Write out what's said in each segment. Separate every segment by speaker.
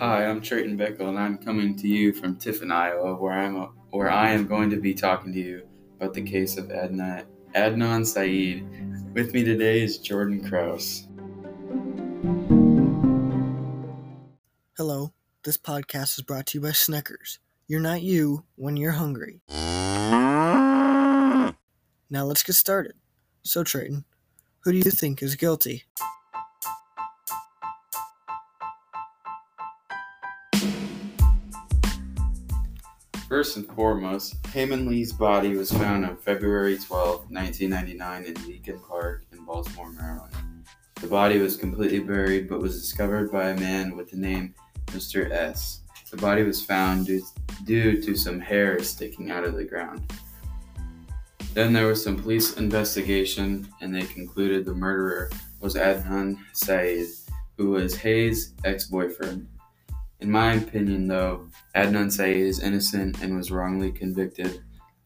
Speaker 1: Hi, I'm Trayton Bickle, and I'm coming to you from Tiffin, Iowa, where I'm where I am going to be talking to you about the case of Adnan, Adnan Syed. With me today is Jordan Kraus.
Speaker 2: Hello, this podcast is brought to you by Snickers. You're not you when you're hungry. Now let's get started. So, Trayton, who do you think is guilty?
Speaker 1: First and foremost, Hae Min Lee's body was found on February 12, 1999, in Leakin Park in Baltimore, Maryland. The body was completely buried but was discovered by a man with the name Mr. S. The body was found due, due to some hair sticking out of the ground. Then there was some police investigation, and they concluded the murderer was Adnan Syed, who was Hae's ex boyfriend. In my opinion, though, Adnan Syed is innocent and was wrongly convicted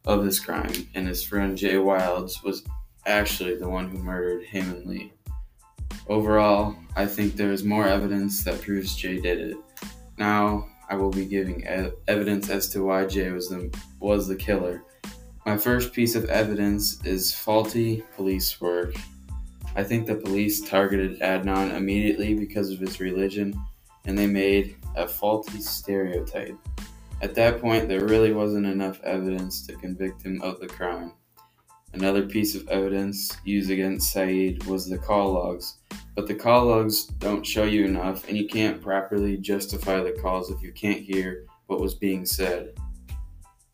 Speaker 1: of this crime, and his friend Jay Wilds was actually the one who murdered Hae Min Lee. Overall, I think there is more evidence that proves Jay did it. Now, I will be giving evidence as to why Jay was the was the killer. My first piece of evidence is faulty police work. I think the police targeted Adnan immediately because of his religion, and they made a faulty stereotype. At that point, there really wasn't enough evidence to convict him of the crime. Another piece of evidence used against Saeed was the call logs, but the call logs don't show you enough, and you can't properly justify the calls if you can't hear what was being said.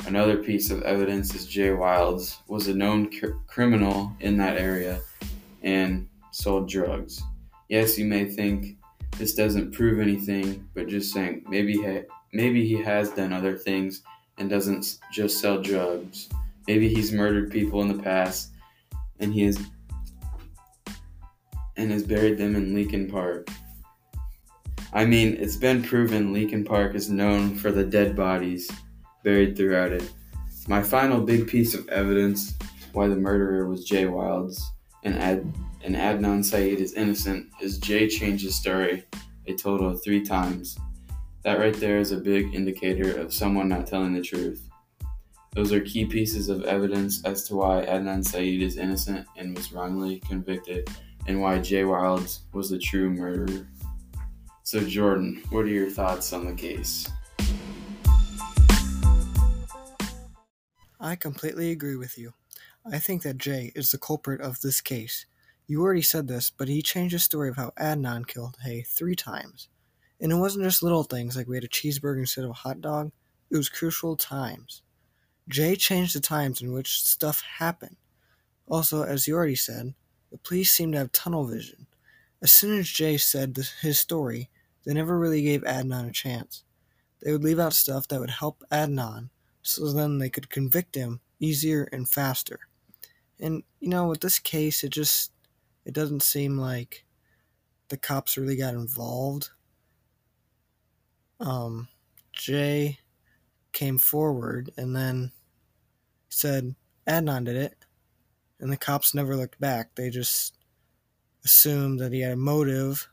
Speaker 1: Another piece of evidence is Jay Wilds was a known cr- criminal in that area and sold drugs. Yes, you may think this doesn't prove anything, but just saying maybe he, maybe he has done other things and doesn't just sell drugs. Maybe he's murdered people in the past and he is and has buried them in Leakin Park. I mean, it's been proven Leakin Park is known for the dead bodies buried throughout it. My final big piece of evidence why the murderer was Jay Wilds and Ad and Adnan Syed is innocent is Jay changed his story a total of three times. That right there is a big indicator of someone not telling the truth. Those are key pieces of evidence as to why Adnan Syed is innocent and was wrongly convicted, and why Jay Wilds was the true murderer. So, Jordan, what are your thoughts on the case?
Speaker 2: I completely agree with you. I think that Jay is the culprit of this case. You already said this, but he changed the story of how Adnan killed Hae three times. And it wasn't just little things like we had a cheeseburger instead of a hot dog, it was crucial times. Jay changed the times in which stuff happened. Also, as you already said, the police seemed to have tunnel vision. As soon as Jay said this, his story, they never really gave Adnan a chance. They would leave out stuff that would help Adnan, so then they could convict him easier and faster. And you know, with this case, it just it doesn't seem like the cops really got involved. Um, Jay came forward and then said Adnan did it, and the cops never looked back. They just assumed that he had a motive,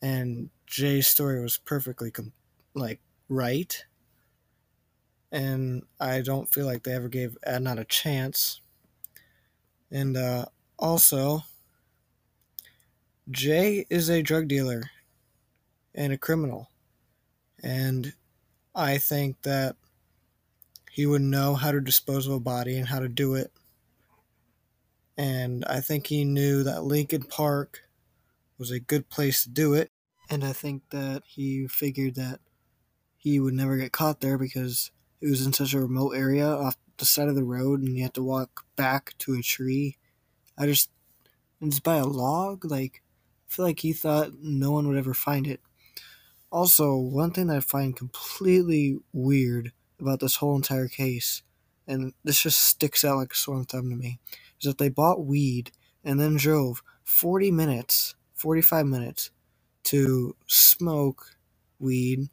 Speaker 2: and Jay's story was perfectly com- like right. And I don't feel like they ever gave Adnan a chance. And uh, also, Jay is a drug dealer and a criminal. And I think that he would know how to dispose of a body and how to do it. And I think he knew that Lincoln Park was a good place to do it. And I think that he figured that he would never get caught there because it was in such a remote area off the side of the road and you had to walk back to a tree. I just, it's by a log. Like, I feel like he thought no one would ever find it. Also, one thing that I find completely weird about this whole entire case, and this just sticks out like a sore thumb to me, is that they bought weed and then drove 40 minutes, 45 minutes to smoke weed,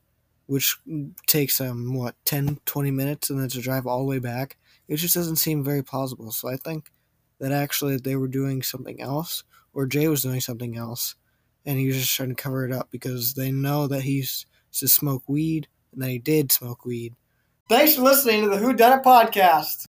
Speaker 2: which takes them, um, what, 10, 20 minutes, and then to drive all the way back. It just doesn't seem very plausible. So I think that actually they were doing something else, or Jay was doing something else, and he was just trying to cover it up because they know that he used to smoke weed and that he did smoke weed. Thanks for listening to the Who Done It podcast.